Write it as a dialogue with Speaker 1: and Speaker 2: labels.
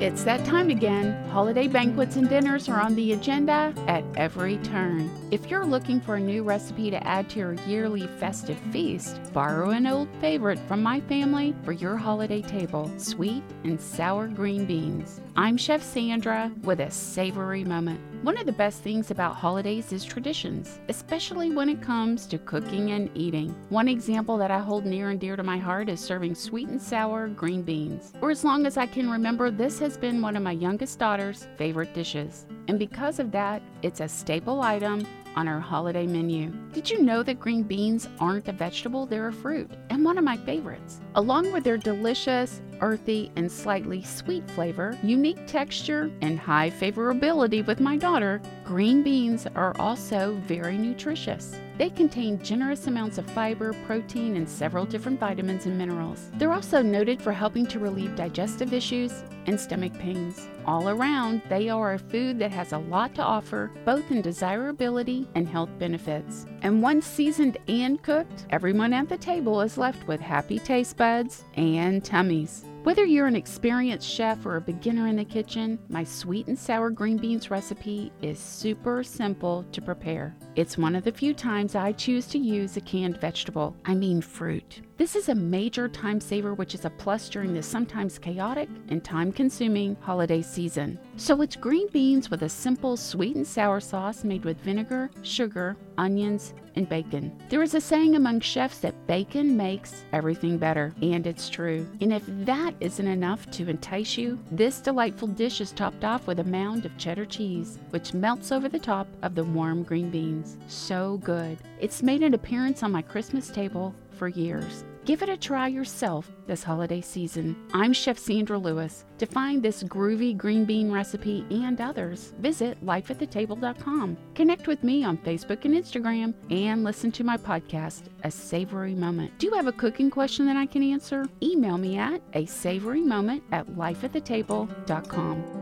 Speaker 1: It's that time again. Holiday banquets and dinners are on the agenda at every turn. If you're looking for a new recipe to add to your yearly festive feast, borrow an old favorite from my family for your holiday table sweet and sour green beans. I'm Chef Sandra with a savory moment. One of the best things about holidays is traditions, especially when it comes to cooking and eating. One example that I hold near and dear to my heart is serving sweet and sour green beans. For as long as I can remember, this has been one of my youngest daughter's favorite dishes. And because of that, it's a staple item on our holiday menu. Did you know that green beans aren't a vegetable? They're a fruit, and one of my favorites. Along with their delicious, earthy, and slightly sweet flavor, unique texture, and high favorability with my daughter, green beans are also very nutritious. They contain generous amounts of fiber, protein, and several different vitamins and minerals. They're also noted for helping to relieve digestive issues and stomach pains. All around, they are a food that has a lot to offer, both in desirability and health benefits. And once seasoned and cooked, everyone at the table is left with happy taste buds and tummies. Whether you're an experienced chef or a beginner in the kitchen, my sweet and sour green beans recipe is super simple to prepare. It's one of the few times I choose to use a canned vegetable, I mean fruit. This is a major time saver, which is a plus during this sometimes chaotic and time consuming holiday season. So it's green beans with a simple sweet and sour sauce made with vinegar, sugar, onions, and bacon. There is a saying among chefs that bacon makes everything better, and it's true. And if that isn't enough to entice you, this delightful dish is topped off with a mound of cheddar cheese, which melts over the top of the warm green beans. So good. It's made an appearance on my Christmas table for years. Give it a try yourself this holiday season. I'm Chef Sandra Lewis. To find this groovy green bean recipe and others, visit lifeatthetable.com. Connect with me on Facebook and Instagram and listen to my podcast, A Savory Moment. Do you have a cooking question that I can answer? Email me at a savory moment at lifeatthetable.com.